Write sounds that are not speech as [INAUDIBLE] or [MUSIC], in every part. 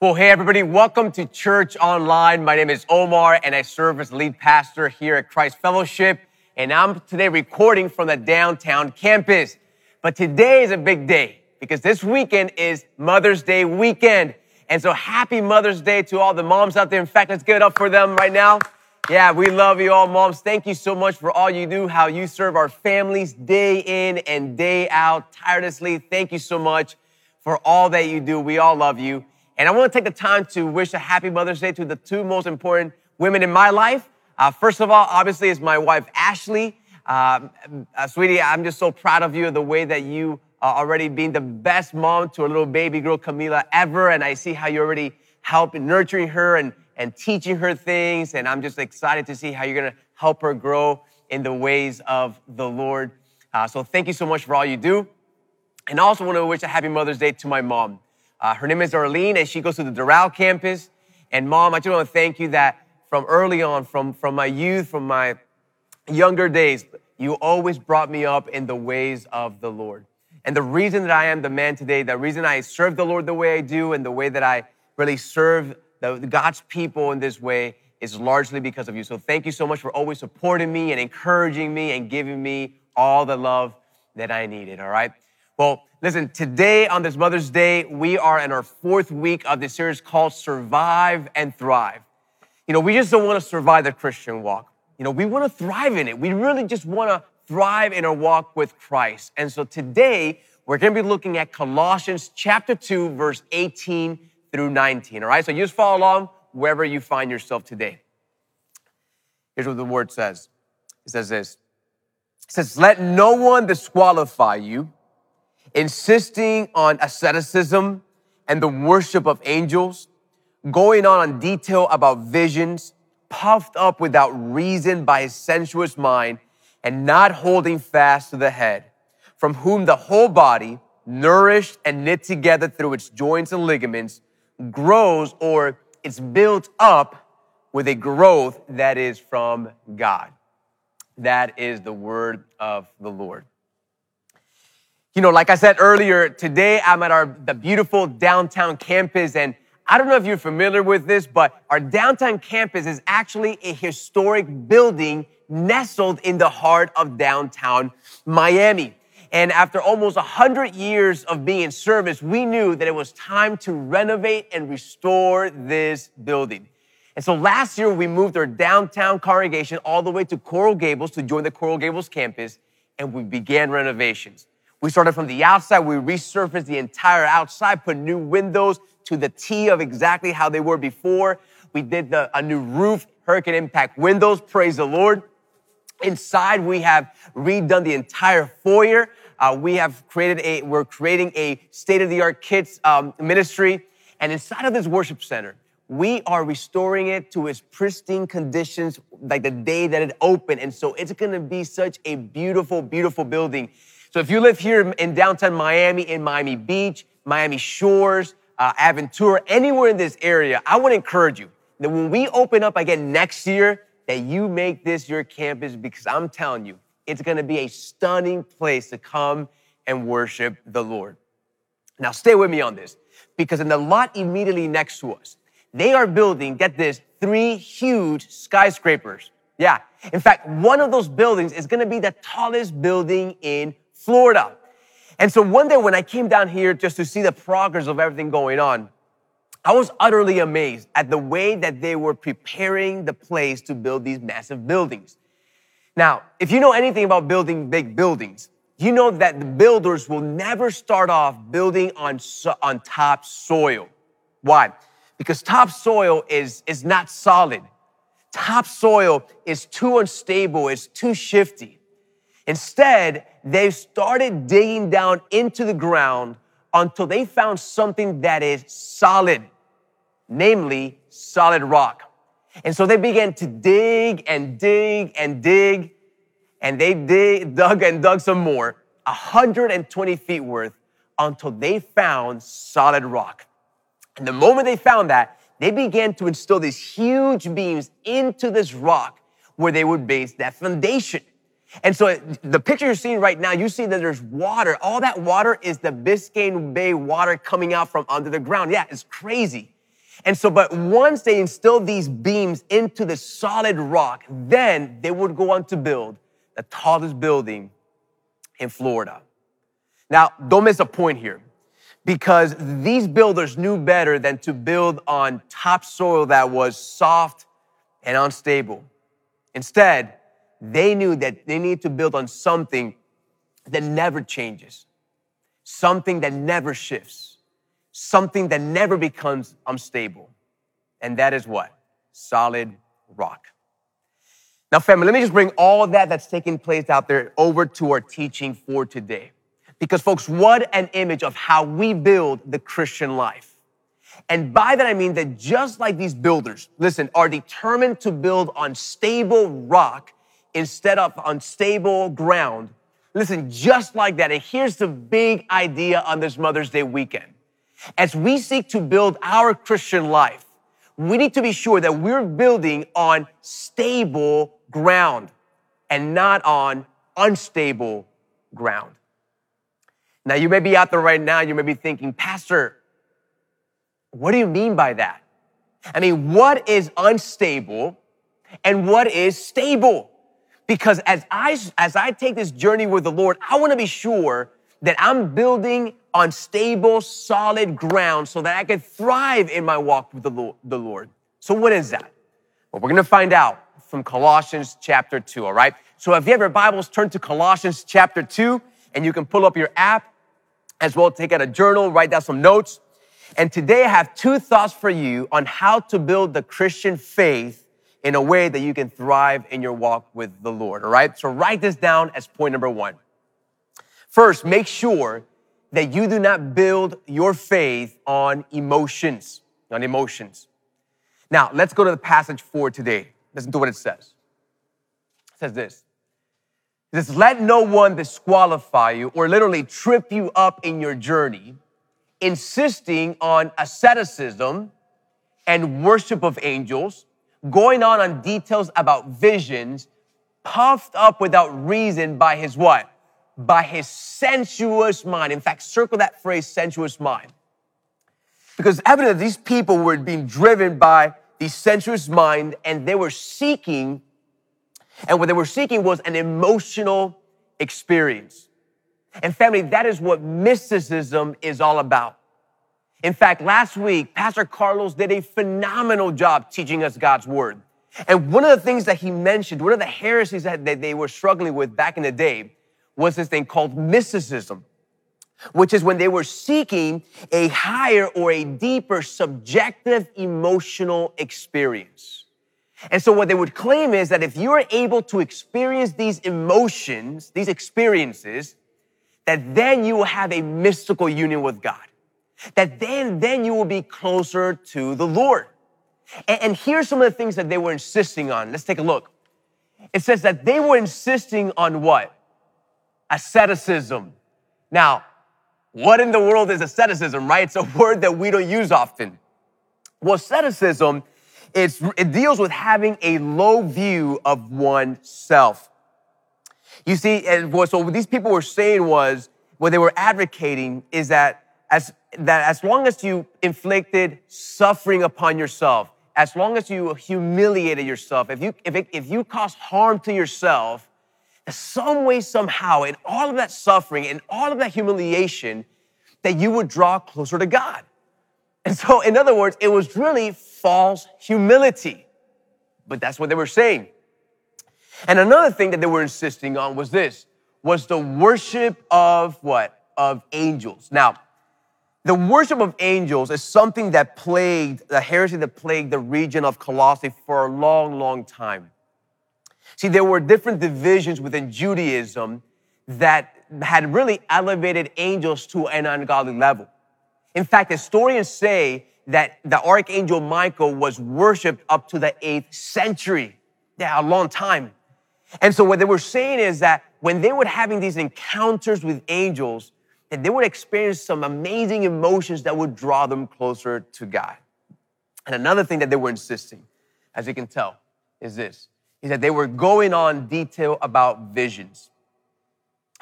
Well, hey, everybody, welcome to Church Online. My name is Omar, and I serve as lead pastor here at Christ Fellowship. And I'm today recording from the downtown campus. But today is a big day because this weekend is Mother's Day weekend. And so happy Mother's Day to all the moms out there. In fact, let's give it up for them right now. Yeah, we love you all, moms. Thank you so much for all you do, how you serve our families day in and day out tirelessly. Thank you so much for all that you do. We all love you. And I want to take the time to wish a happy Mother's Day to the two most important women in my life. Uh, first of all, obviously, is my wife, Ashley. Uh, uh, sweetie, I'm just so proud of you, the way that you are already being the best mom to a little baby girl, Camila, ever. And I see how you already help in nurturing her and, and teaching her things. And I'm just excited to see how you're going to help her grow in the ways of the Lord. Uh, so thank you so much for all you do. And I also want to wish a happy Mother's Day to my mom. Uh, her name is Arlene, and she goes to the Doral campus. And mom, I just want to thank you that from early on, from, from my youth, from my younger days, you always brought me up in the ways of the Lord. And the reason that I am the man today, the reason I serve the Lord the way I do, and the way that I really serve the, God's people in this way is largely because of you. So thank you so much for always supporting me and encouraging me and giving me all the love that I needed, all right? Well, listen, today on this Mother's Day, we are in our fourth week of this series called Survive and Thrive. You know, we just don't want to survive the Christian walk. You know, we want to thrive in it. We really just want to thrive in our walk with Christ. And so today, we're going to be looking at Colossians chapter 2, verse 18 through 19. All right, so you just follow along wherever you find yourself today. Here's what the word says it says this it says, Let no one disqualify you insisting on asceticism and the worship of angels, going on in detail about visions, puffed up without reason by his sensuous mind, and not holding fast to the head, from whom the whole body, nourished and knit together through its joints and ligaments, grows or it's built up with a growth that is from God. That is the word of the Lord. You know, like I said earlier, today I'm at our the beautiful downtown campus and I don't know if you're familiar with this, but our downtown campus is actually a historic building nestled in the heart of downtown Miami. And after almost 100 years of being in service, we knew that it was time to renovate and restore this building. And so last year, we moved our downtown congregation all the way to Coral Gables to join the Coral Gables campus, and we began renovations. We started from the outside. We resurfaced the entire outside, put new windows to the T of exactly how they were before. We did the, a new roof, hurricane impact windows. Praise the Lord. Inside, we have redone the entire foyer. Uh, we have created a, we're creating a state of the art kids um, ministry. And inside of this worship center, we are restoring it to its pristine conditions like the day that it opened. And so it's going to be such a beautiful, beautiful building. So if you live here in downtown Miami, in Miami Beach, Miami Shores, uh, Aventura, anywhere in this area, I want to encourage you that when we open up again next year, that you make this your campus because I'm telling you, it's going to be a stunning place to come and worship the Lord. Now, stay with me on this because in the lot immediately next to us, they are building, get this, three huge skyscrapers. Yeah. In fact, one of those buildings is going to be the tallest building in Florida. And so one day when I came down here just to see the progress of everything going on, I was utterly amazed at the way that they were preparing the place to build these massive buildings. Now, if you know anything about building big buildings, you know that the builders will never start off building on, on top soil. Why? Because top soil is, is not solid. Top soil is too unstable, it's too shifty. Instead, they started digging down into the ground until they found something that is solid, namely solid rock. And so they began to dig and dig and dig, and they dig, dug and dug some more, 120 feet worth, until they found solid rock. And the moment they found that, they began to install these huge beams into this rock where they would base that foundation. And so the picture you're seeing right now, you see that there's water. All that water is the Biscayne Bay water coming out from under the ground. Yeah, it's crazy. And so, but once they instilled these beams into the solid rock, then they would go on to build the tallest building in Florida. Now, don't miss a point here because these builders knew better than to build on topsoil that was soft and unstable. Instead, they knew that they needed to build on something that never changes, something that never shifts, something that never becomes unstable. And that is what? Solid rock. Now, family, let me just bring all that that's taking place out there over to our teaching for today. Because, folks, what an image of how we build the Christian life. And by that I mean that just like these builders, listen, are determined to build on stable rock instead of unstable ground. Listen, just like that. And here's the big idea on this Mother's Day weekend. As we seek to build our Christian life, we need to be sure that we're building on stable ground and not on unstable ground. Now, you may be out there right now, you may be thinking, Pastor, what do you mean by that? I mean, what is unstable and what is stable? Because as I, as I take this journey with the Lord, I want to be sure that I'm building on stable, solid ground so that I can thrive in my walk with the Lord. So what is that? Well, we're going to find out from Colossians chapter 2, all right? So if you have your Bibles, turn to Colossians chapter 2, and you can pull up your app as well, take out a journal, write down some notes. And today I have two thoughts for you on how to build the Christian faith in a way that you can thrive in your walk with the Lord, all right? So write this down as point number one. First, make sure that you do not build your faith on emotions, on emotions. Now, let's go to the passage for today. Listen to what it says. It says this. It says, let no one disqualify you or literally trip you up in your journey, insisting on asceticism and worship of angels, going on on details about visions, puffed up without reason by his what? By his sensuous mind. In fact, circle that phrase, sensuous mind. Because evidently these people were being driven by the sensuous mind and they were seeking, and what they were seeking was an emotional experience. And family, that is what mysticism is all about. In fact, last week, Pastor Carlos did a phenomenal job teaching us God's word. And one of the things that he mentioned, one of the heresies that they were struggling with back in the day was this thing called mysticism which is when they were seeking a higher or a deeper subjective emotional experience. And so what they would claim is that if you are able to experience these emotions, these experiences, that then you will have a mystical union with God. That then, then you will be closer to the Lord. And, and here's some of the things that they were insisting on. Let's take a look. It says that they were insisting on what? Asceticism. Now, what in the world is asceticism, right? It's a word that we don't use often. Well, asceticism, it deals with having a low view of oneself. You see, and so what these people were saying was, what they were advocating is that as, that as long as you inflicted suffering upon yourself, as long as you humiliated yourself, if you, if, it, if you caused harm to yourself, some way, somehow, in all of that suffering and all of that humiliation, that you would draw closer to God. And so, in other words, it was really false humility. But that's what they were saying. And another thing that they were insisting on was this, was the worship of what? Of angels. Now, the worship of angels is something that plagued, the heresy that plagued the region of Colossae for a long, long time. See, there were different divisions within Judaism that had really elevated angels to an ungodly level. In fact, historians say that the archangel Michael was worshiped up to the eighth century. Yeah, a long time. And so what they were saying is that when they were having these encounters with angels, that they would experience some amazing emotions that would draw them closer to God. And another thing that they were insisting, as you can tell, is this is that they were going on detail about visions.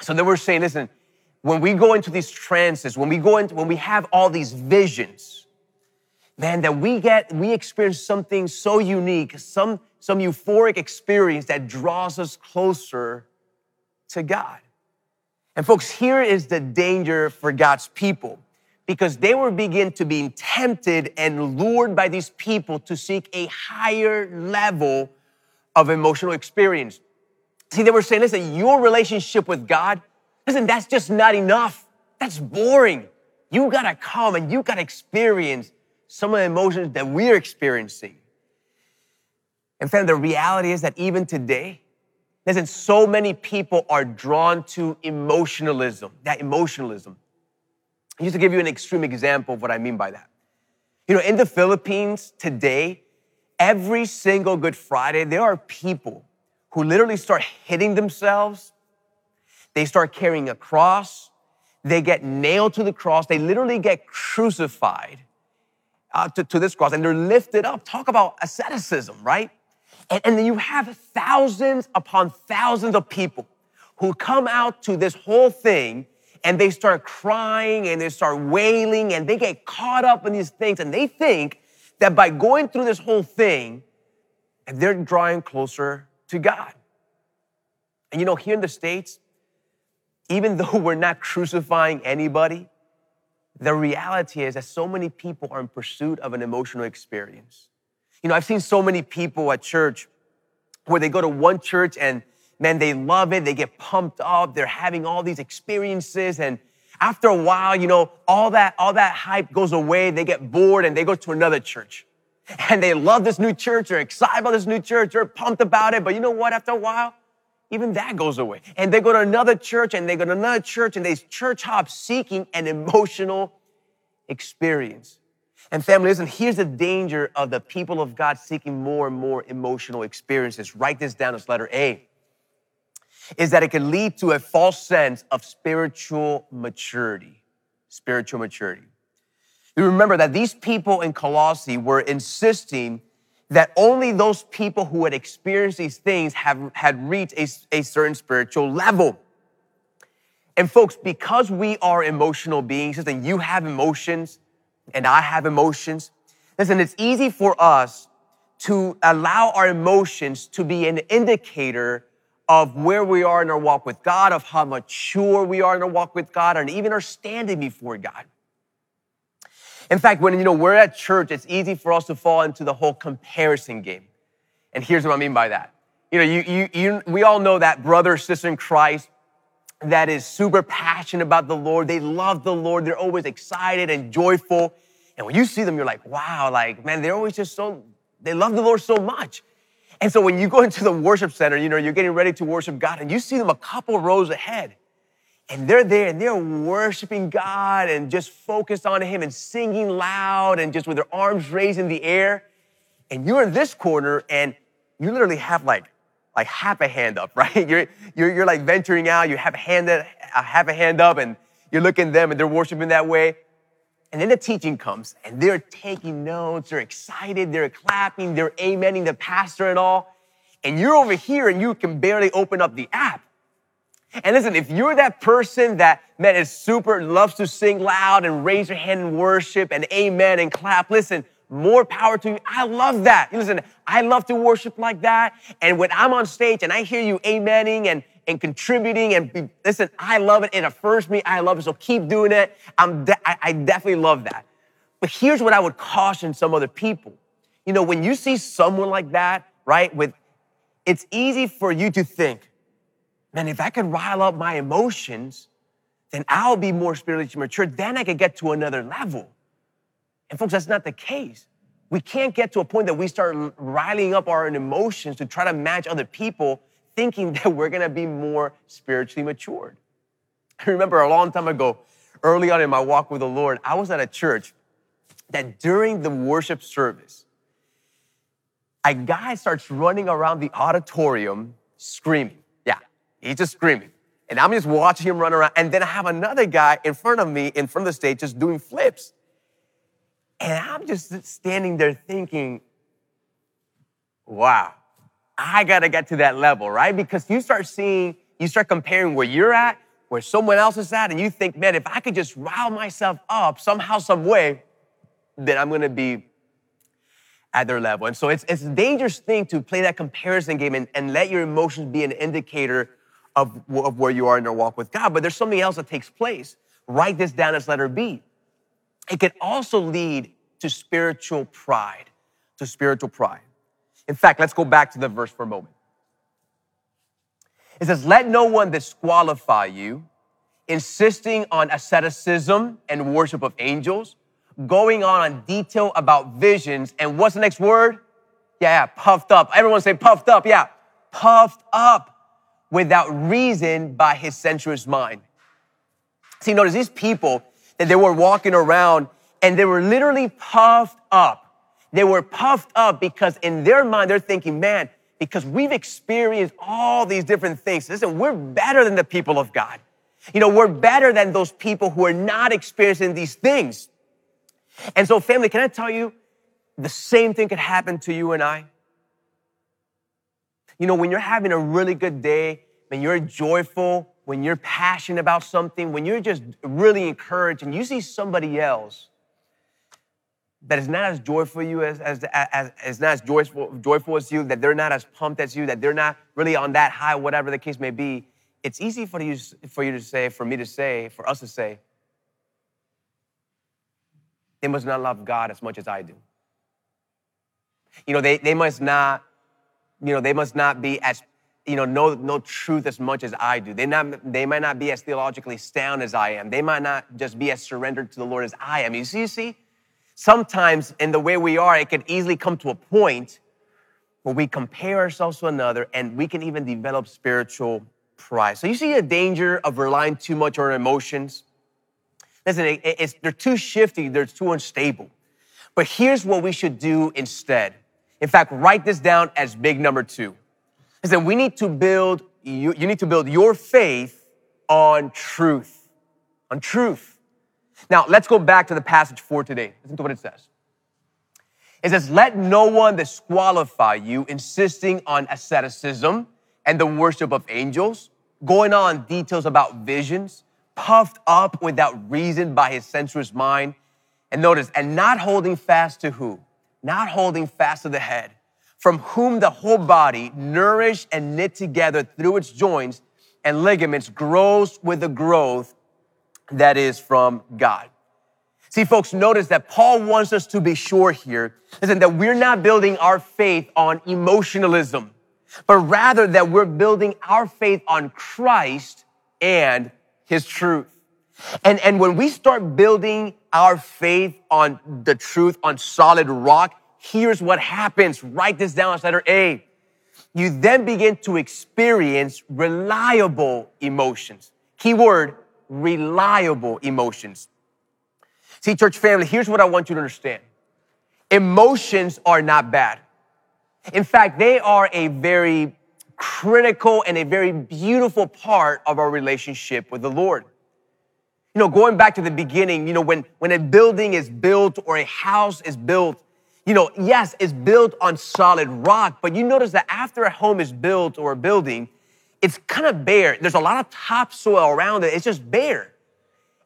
So they were saying, listen, when we go into these trances, when we go into, when we have all these visions, man, that we get, we experience something so unique, some, some euphoric experience that draws us closer to God. And folks, here is the danger for God's people because they were begin to be tempted and lured by these people to seek a higher level of emotional experience. See, they were saying, listen, your relationship with God, listen, that's just not enough. That's boring. You gotta come and you gotta experience some of the emotions that we're experiencing. And friend, the reality is that even today, listen, so many people are drawn to emotionalism, that emotionalism. I Just to give you an extreme example of what I mean by that. You know, in the Philippines today, every single Good Friday, there are people who literally start hitting themselves. They start carrying a cross. They get nailed to the cross. They literally get crucified uh, to, to, this cross and they're lifted up. Talk about asceticism, right? And, and then you have thousands upon thousands of people who come out to this whole thing and they start crying and they start wailing and they get caught up in these things and they think that by going through this whole thing, they're drawing closer to God. And you know, here in the States, even [LAUGHS] though we're not crucifying anybody, the reality is that so many people are in pursuit of an emotional experience. You know, I've seen so many people at church where they go to one church and man, they love it, they get pumped up, they're having all these experiences and after a while, you know, all that all that hype goes away, they get bored and they go to another church. [LAUGHS] And they love this new church, they're excited about this new church, they're pumped about it, but you know what? After a while, even that goes away. And they go to another church and they go to another church and they church hop seeking an emotional experience. And family, listen, here's the danger of the people of God seeking more and more emotional experiences. Write this down as letter A. Is that it can lead to a false sense of spiritual maturity. Spiritual maturity. You remember that these people in Colossae were insisting that only those people who had experienced these things have had reached a, a certain spiritual level. And folks, because we are emotional beings, and you have emotions and I have emotions, listen, it's easy for us to allow our emotions to be an indicator of where we are in our walk with God, of how mature we are in our walk with God, and even our standing before God. In fact, when you know we're at church, it's easy for us to fall into the whole comparison game. And here's what I mean by that. You know, you, you, you, we all know that brother, sister in Christ that is super passionate about the Lord. They love the Lord. They're always excited and joyful. And when you see them, you're like, wow, like, man, they're always just so, they love the Lord so much. And so when you go [LAUGHS] into the worship center, you know, you're getting ready to worship God and you see them a couple rows ahead and they're there and they're worshiping God and just focused on Him and singing loud and just with their arms raised in the air. And you're in this corner and you literally have like, like half a hand up, [LAUGHS] right? You're, you're, you're like venturing out, you have a hand, uh, have a hand up and you're looking at them and they're worshiping that way. And then the teaching comes and they're taking notes, they're excited, they're clapping, they're amening the pastor and all. And you're over here and you can barely open up the app. And listen, if you're that person that, man, is super, loves to sing loud and raise your hand in worship and amen and clap, listen, more power to you. I love that. Listen, I love to worship like that. And when I'm on stage and I hear you amening and, and contributing and be, listen, I love it. It affirms me. I love it. So keep doing it. I'm de- I, I definitely love that. But here's what I would caution some other people. You know, when you see someone like that, right, with, it's easy for you to think, man, if I could rile up my emotions, then I'll be more spiritually mature. Then I could get to another level. And folks, that's not the case. We can't get to a point that we start riling up our emotions to try to match other people, thinking [LAUGHS] that we're gonna be more spiritually matured. I remember a long time ago, early on in my walk with the Lord, I was at a church that during the worship service, a guy starts running around the auditorium screaming. Yeah, he's just screaming. And I'm just watching him run around. And then I have another guy in front of me, in front of the stage, just doing flips. And I'm just standing there thinking, wow, I gotta get to that level, right? Because you start seeing, you start comparing where you're at, where someone else is at, and you think, man, if I could just rile myself up somehow, some way, then I'm gonna be at their level. And so it's, it's a dangerous thing to play that comparison game and, and let your emotions be an indicator of, of where you are in your walk with God. But there's something else that takes place. Write this down as letter B. It can also lead to spiritual pride, to spiritual pride. In fact, let's go back to the verse for a moment. It says, Let no one disqualify you, insisting on asceticism and worship of angels, going on in detail about visions. And what's the next word? Yeah, yeah, puffed up. Everyone say puffed up. Yeah, puffed up without reason by his sensuous mind. See, notice these people that they were walking around and they were literally puffed up. They were puffed up because in their mind, they're thinking, man, because we've experienced all these different things. Listen, we're better than the people of God. You know, we're better than those people who are not experiencing these things. And so, family, can I tell you, the same thing could happen to you and I. You know, when you're having a really good day, when you're joyful, when you're passionate about something, when you're just really encouraged, and you see somebody else that is not as joyful you as, as, as, as not as joyful, joyful as you, that they're not as pumped as you, that they're not really on that high, whatever the case may be, it's easy for you, for you to say, for me to say, for us to say, they must not love God as much as I do. You know, they, they must not, you know, they must not be as, you know, know, know truth as much as I do. They, not, they might not be as theologically sound as I am. They might not just be as surrendered to the Lord as I am. You see, you see? Sometimes in the way we are, it can easily come to a point where we compare ourselves to another and we can even develop spiritual pride. So you see the danger of relying too much on emotions? Listen, it, they're too shifty, they're too unstable. But here's what we should do instead. In fact, write this down as big number two. Listen, we need to build, you, you need to build your faith on truth. On truth. Now, let's go back to the passage for today. Listen to what it says. It says, Let no one disqualify you, insisting on asceticism and the worship of angels, going on details about visions puffed up without reason by his sensuous mind. And notice, and not holding fast to who? Not holding fast to the head, from whom the whole body, nourished and knit together through its joints and ligaments, grows with the growth that is from God. See, folks, notice that Paul wants us to be sure here, listen, that we're not building our faith on emotionalism, but rather that we're building our faith on Christ and his truth. And, and when we start building our faith on the truth, on solid rock, here's what happens. Write this down as letter A. You then begin to experience reliable emotions. Keyword, reliable emotions. See, church family, here's what I want you to understand. Emotions are not bad. In fact, they are a very critical and a very beautiful part of our relationship with the Lord. You know, going back to the beginning, you know, when, when a building is built or a house is built, you know, yes, it's built on solid rock, but you notice that after a home is built or a building, it's kind of bare. There's a lot of topsoil around it. It's just bare.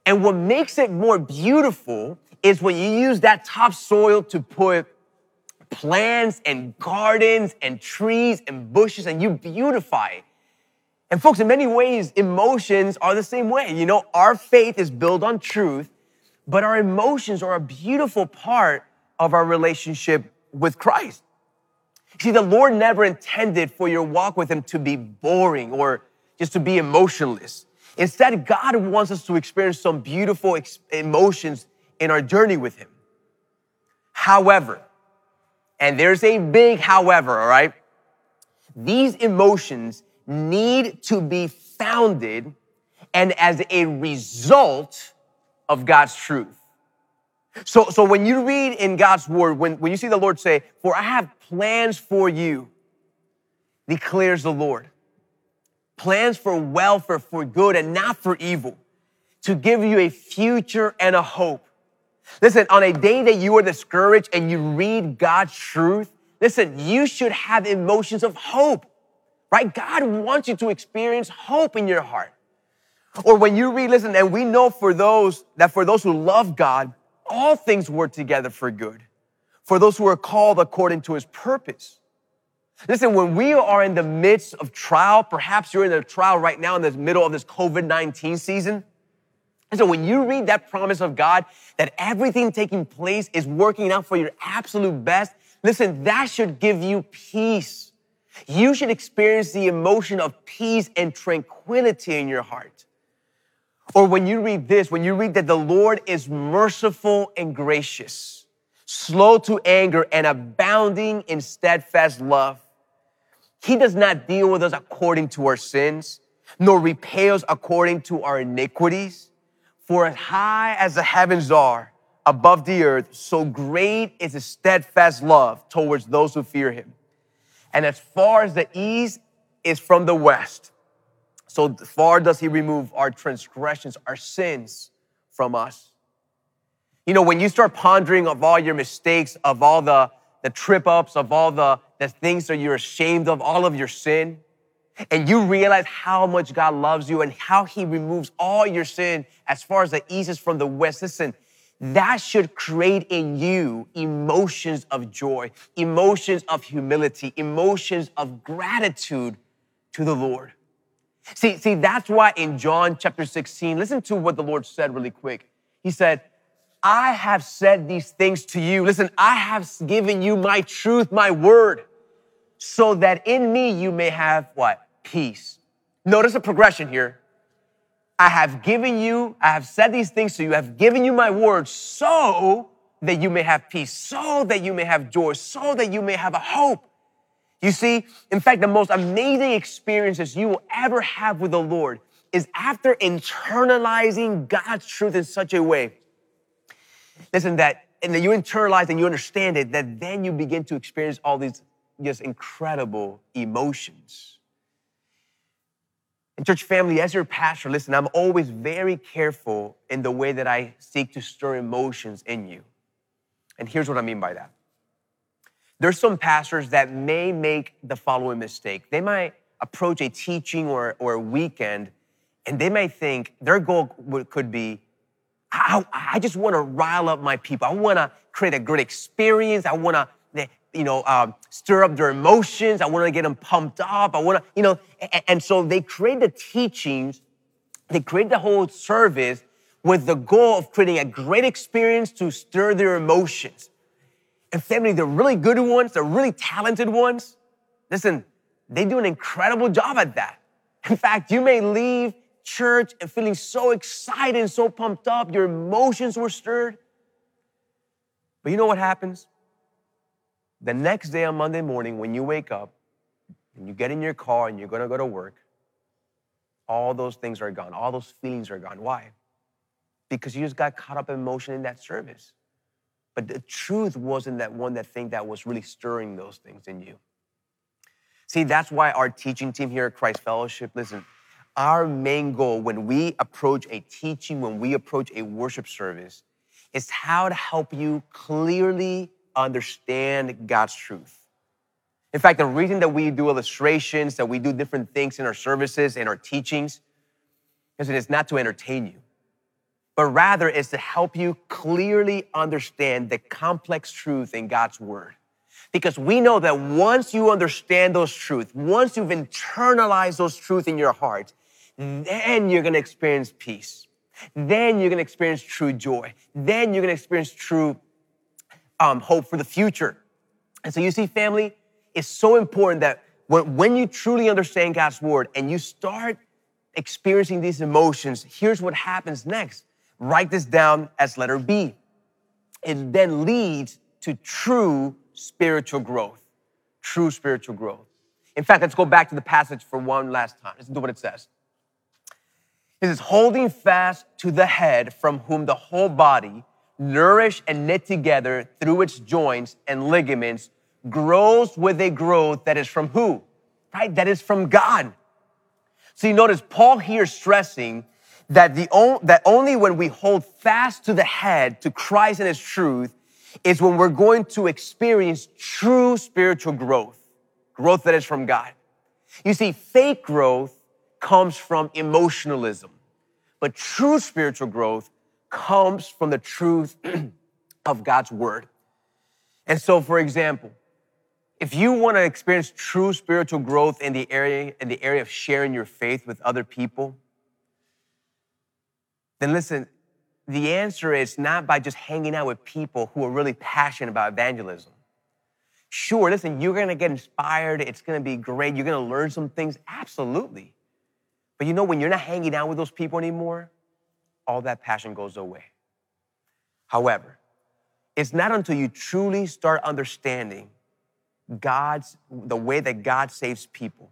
And what makes it more beautiful is when you use that topsoil to put plants and gardens and trees and bushes and you beautify it. And folks, in many ways, emotions are the same way. You know, our faith is built on truth, but our emotions are a beautiful part of our relationship with Christ. See, the Lord never intended for your walk with Him to be boring or just to be emotionless. Instead, God wants us to experience some beautiful ex- emotions in our journey with Him. However, and there's a big however, all right? These emotions need to be founded and as a result of God's truth. So, so when you read in God's word, when, when you see the Lord say, For I have plans for you, declares the Lord. Plans for welfare, for good, and not for evil, to give you a future and a hope. Listen, on a day that you are discouraged and you read God's truth, listen, you should have emotions of hope, right? God wants you to experience hope in your heart. Or when you read, listen, and we know for those that for those who love God, all things work together for good for those who are called according to his purpose. Listen, when we are in the midst of trial, perhaps you're in a trial right now in the middle of this COVID 19 season. And so when you read that promise of God that everything taking place is working out for your absolute best, listen, that should give you peace. You should experience the emotion of peace and tranquility in your heart. Or when you read this, when you read that the Lord is merciful and gracious, slow to anger and abounding in steadfast love. He does not deal with us according to our sins, nor repay us according to our iniquities. For as high as the heavens are above the earth, so great is his steadfast love towards those who fear him. And as far as the east is from the west, so far does he remove our transgressions, our sins from us. You know, when you start pondering of all your mistakes, of all the, the trip ups, of all the, the things that you're ashamed of, all of your sin, and you realize how much God loves you and how he removes all your sin as far as the east is from the west, listen, that should create in you emotions of joy, emotions of humility, emotions of gratitude to the Lord. See, see, that's why in John chapter 16, listen to what the Lord said really quick. He said, I have said these things to you. Listen, I have given you my truth, my word, so that in me you may have what? Peace. Notice the progression here. I have given you, I have said these things to you, I have given you my word so that you may have peace, so that you may have joy, so that you may have a hope. You see, in fact, the most amazing experiences you will ever have with the Lord is after internalizing God's truth in such a way. Listen, that, and that you internalize and you understand it, that then you begin to experience all these just incredible emotions. And church family, as your pastor, listen, I'm always very careful in the way that I seek to stir emotions in you. And here's what I mean by that. There's some pastors that may make the following mistake. They might approach a teaching or, or a weekend and they may think their goal could be, I, I just want to rile up my people. I want to create a great experience. I want to, you know, um, stir up their emotions. I want to get them pumped up. I want to, you know, and, and so they create the teachings, they create the whole service with the goal of creating a great experience to stir their emotions. And family, the really good ones, the really talented ones, listen, they do an incredible job at that. In fact, you may leave church and feeling so excited and so pumped up, your emotions were stirred. But you know what happens? The next day on Monday morning, when you wake up and you get in your car and you're gonna go to work, all those things are gone. All those feelings are gone. Why? Because you just got caught up in emotion in that service. But the truth wasn't that one that thing that was really stirring those things in you. See, that's why our teaching team here at Christ Fellowship, listen, our main goal when we approach a teaching, when we approach a worship service, is how to help you clearly understand God's truth. In fact, the reason that we do illustrations, that we do different things in our services and our teachings, is it is not to entertain you but rather is to help you clearly understand the complex truth in God's word. Because we know that once you understand those truths, once you've internalized those truths in your heart, then you're gonna experience peace. Then you're gonna experience true joy. Then you're gonna experience true um, hope for the future. And so you see, family, it's so important that when, when you truly understand God's word and you start experiencing these emotions, here's what happens next Write this down as letter B. It then leads to true spiritual growth. True spiritual growth. In fact, let's go back to the passage for one last time. Listen to what it says. It says, holding fast to the head from whom the whole body, nourished and knit together through its joints and ligaments, grows with a growth that is from who? Right? That is from God. So you notice Paul here stressing that, the that only when we hold fast to the head, to Christ and His truth, is when we're going to experience true spiritual growth, growth that is from God. You see, fake growth comes from emotionalism, but true spiritual growth comes from the truth [CLEARS THROAT] of God's word. And so, for example, if you want to experience true spiritual growth in the area in the area of sharing your faith with other people, then listen, the answer is not by just hanging out with people who are really passionate about evangelism. Sure, listen, you're gonna get inspired, it's gonna be great, you're gonna learn some things, absolutely. But you know, when you're not hanging out with those people anymore, all that passion goes away. However, it's not until you truly start understanding God's, the way that God saves people,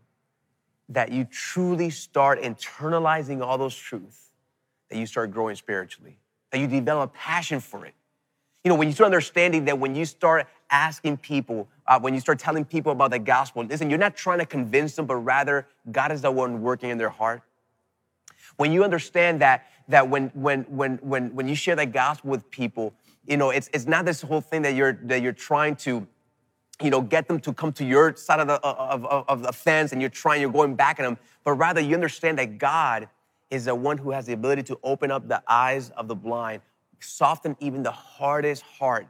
that you truly start internalizing all those truths, that you start growing spiritually, that you develop a passion for it. You know, when you start understanding that when you start asking people, uh, when you start telling people about the gospel, listen, you're not trying to convince them, but rather God is the one working in their heart. When you understand that, that when, when, when, when, when you share the gospel with people, you know, it's, it's not this whole thing that you're, that you're trying to, you know, get them to come to your side of the, of, of, of the fence and you're trying, you're going back at them, but rather you understand that God is the one who has the ability to open up the eyes of the blind, soften even the hardest heart,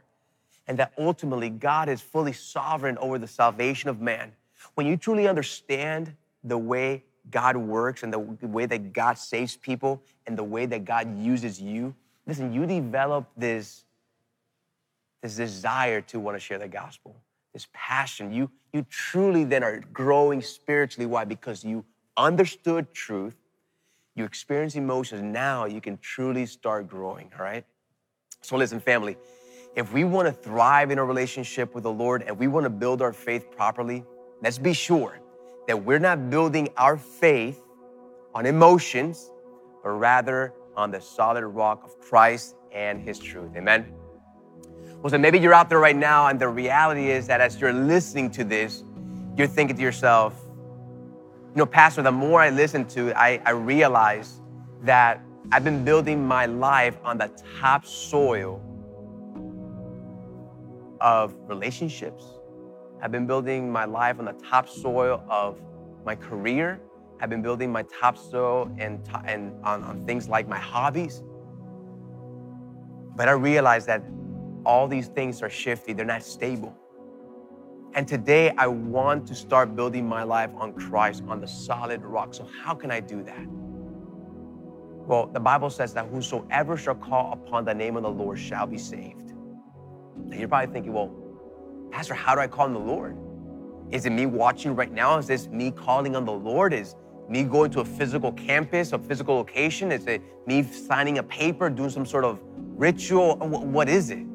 and that ultimately God is fully sovereign over the salvation of man. When you truly understand the way God works and the way that God saves people and the way that God uses you, listen, you develop this, this desire to want to share the gospel this passion. You, you truly then are growing spiritually. Why? Because you understood truth, you experience emotions. Now you can truly start growing, all right? So listen, family, if we want to thrive in a relationship with the Lord and we want to build our faith properly, let's be sure that we're not building our faith on emotions, but rather on the solid rock of Christ and his truth. Amen. Well, so maybe you're out there right now, and the reality is that as you're listening to this, you're thinking to yourself, you know, Pastor, the more I listen to it, I, I realize that I've been building my life on the top soil of relationships. I've been building my life on the top soil of my career. I've been building my top soil and, and on, on things like my hobbies. But I realize that all these things are shifty, they're not stable. And today I want to start building my life on Christ, on the solid rock. So, how can I do that? Well, the Bible says that whosoever shall call upon the name of the Lord shall be saved. Now you're probably thinking, well, Pastor, how do I call on the Lord? Is it me watching right now? Is this me calling on the Lord? Is me going to a physical campus, a physical location? Is it me signing a paper, doing some sort of ritual? What is it?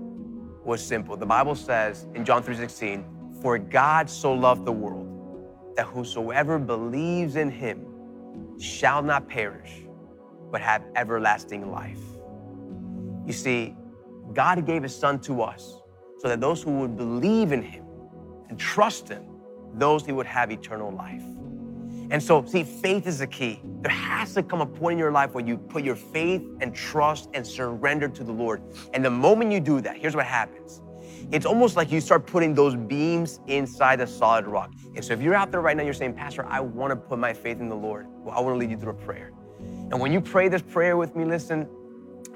was simple. The Bible says in John 3:16, "For God so loved the world that whosoever believes in him shall not perish, but have everlasting life." You see, God gave his son to us so that those who would believe in him and trust him, those he would have eternal life. And so, see, faith is the key. There has to come a point in your life where you put your faith and trust and surrender to the Lord. And the moment you do that, here's what happens. It's almost like you start putting those beams inside the solid rock. And so if you're out there right now, you're saying, Pastor, I want to put my faith in the Lord. Well, I want to lead you through a prayer. And when you pray this prayer with me, listen,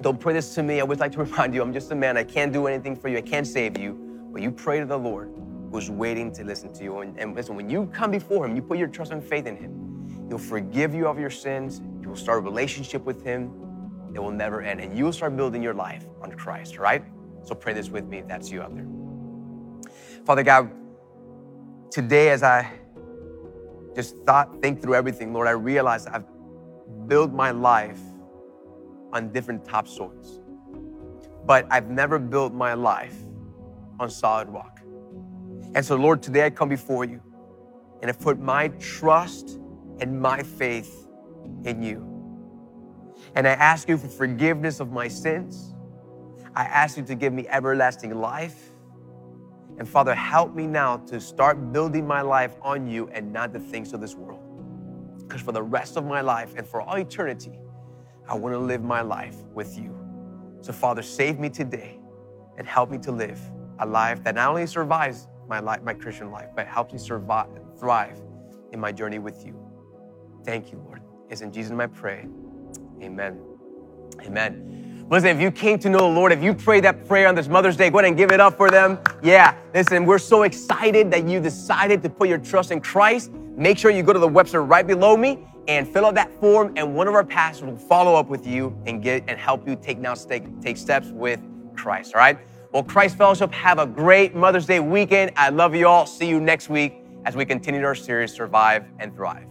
don't pray this to me. I would like to [LAUGHS] remind you, I'm just a man. I can't do anything for you. I can't save you. But you pray to the Lord who's waiting to listen to you. And, and listen, when you come before Him, you put your trust and faith in Him. He'll forgive you of your sins. You will start a relationship with Him that will never end. And you will start building your life on Christ, right? So pray this with me if that's you out there. Father God, today as I just thought, think through everything, Lord, I realize I've built my life on different topsoils. But I've never built my life on solid rock. And so, Lord, today I come before you and I put my trust and my faith in you. And I ask you for forgiveness of my sins. I ask you to give me everlasting life. And Father, help me now to start building my life on you and not the things of this world. Because for the rest of my life and for all eternity, I want to live my life with you. So, Father, save me today and help me to live a life that not only survives my life, my Christian life, but helps me survive, thrive in my journey with you. Thank you, Lord. It's in Jesus' name I pray. Amen. Amen. Listen, if you came to know the Lord, if you prayed that prayer on this Mother's Day, go ahead and give it up for them. Yeah, listen, we're so excited that you decided to put your trust in Christ. Make sure you go to the website right below me and fill out that form, and one of our pastors will follow up with you and get and help you take now take, take steps with Christ. All right. Well, Christ Fellowship, have a great Mother's Day weekend. I love you all. See you next week as we continue our series, Survive and Thrive.